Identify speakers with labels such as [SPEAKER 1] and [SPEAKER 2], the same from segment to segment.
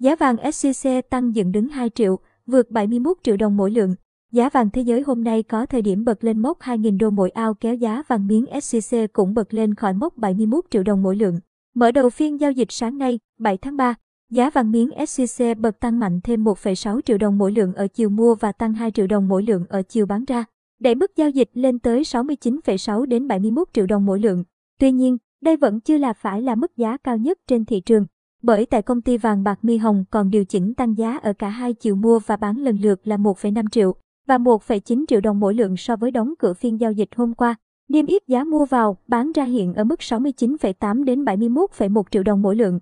[SPEAKER 1] Giá vàng SJC tăng dựng đứng 2 triệu, vượt 71 triệu đồng mỗi lượng. Giá vàng thế giới hôm nay có thời điểm bật lên mốc 2.000 đô mỗi ao kéo giá vàng miếng SJC cũng bật lên khỏi mốc 71 triệu đồng mỗi lượng. Mở đầu phiên giao dịch sáng nay, 7 tháng 3, giá vàng miếng SJC bật tăng mạnh thêm 1,6 triệu đồng mỗi lượng ở chiều mua và tăng 2 triệu đồng mỗi lượng ở chiều bán ra, đẩy mức giao dịch lên tới 69,6 đến 71 triệu đồng mỗi lượng. Tuy nhiên, đây vẫn chưa là phải là mức giá cao nhất trên thị trường. Bởi tại công ty vàng bạc Mi Hồng còn điều chỉnh tăng giá ở cả hai chiều mua và bán lần lượt là 1,5 triệu và 1,9 triệu đồng mỗi lượng so với đóng cửa phiên giao dịch hôm qua. Niêm yết giá mua vào, bán ra hiện ở mức 69,8 đến 71,1 triệu đồng mỗi lượng.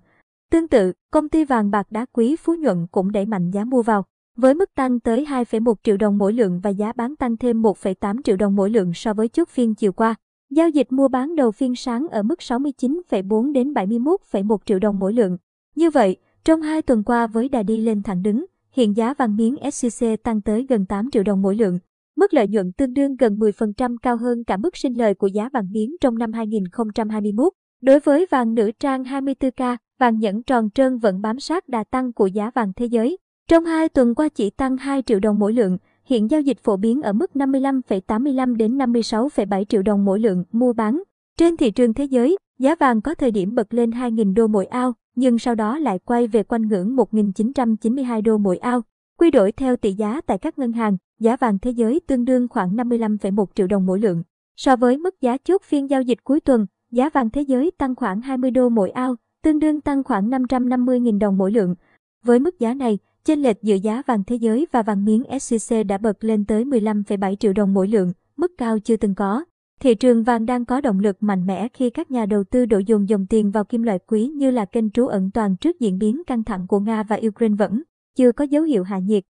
[SPEAKER 1] Tương tự, công ty vàng bạc đá quý Phú Nhuận cũng đẩy mạnh giá mua vào, với mức tăng tới 2,1 triệu đồng mỗi lượng và giá bán tăng thêm 1,8 triệu đồng mỗi lượng so với chốt phiên chiều qua. Giao dịch mua bán đầu phiên sáng ở mức 69,4 đến 71,1 triệu đồng mỗi lượng. Như vậy, trong hai tuần qua với đà đi lên thẳng đứng, hiện giá vàng miếng SJC tăng tới gần 8 triệu đồng mỗi lượng. Mức lợi nhuận tương đương gần 10% cao hơn cả mức sinh lời của giá vàng miếng trong năm 2021. Đối với vàng nữ trang 24K, vàng nhẫn tròn trơn vẫn bám sát đà tăng của giá vàng thế giới. Trong hai tuần qua chỉ tăng 2 triệu đồng mỗi lượng, hiện giao dịch phổ biến ở mức 55,85 đến 56,7 triệu đồng mỗi lượng mua bán. Trên thị trường thế giới, giá vàng có thời điểm bật lên 2.000 đô mỗi ao, nhưng sau đó lại quay về quanh ngưỡng 1.992 đô mỗi ao. Quy đổi theo tỷ giá tại các ngân hàng, giá vàng thế giới tương đương khoảng 55,1 triệu đồng mỗi lượng. So với mức giá chốt phiên giao dịch cuối tuần, giá vàng thế giới tăng khoảng 20 đô mỗi ao, tương đương tăng khoảng 550.000 đồng mỗi lượng. Với mức giá này, chênh lệch giữa giá vàng thế giới và vàng miếng SJC đã bật lên tới 15,7 triệu đồng mỗi lượng, mức cao chưa từng có. Thị trường vàng đang có động lực mạnh mẽ khi các nhà đầu tư đổ dồn dòng tiền vào kim loại quý như là kênh trú ẩn toàn trước diễn biến căng thẳng của Nga và Ukraine vẫn chưa có dấu hiệu hạ nhiệt.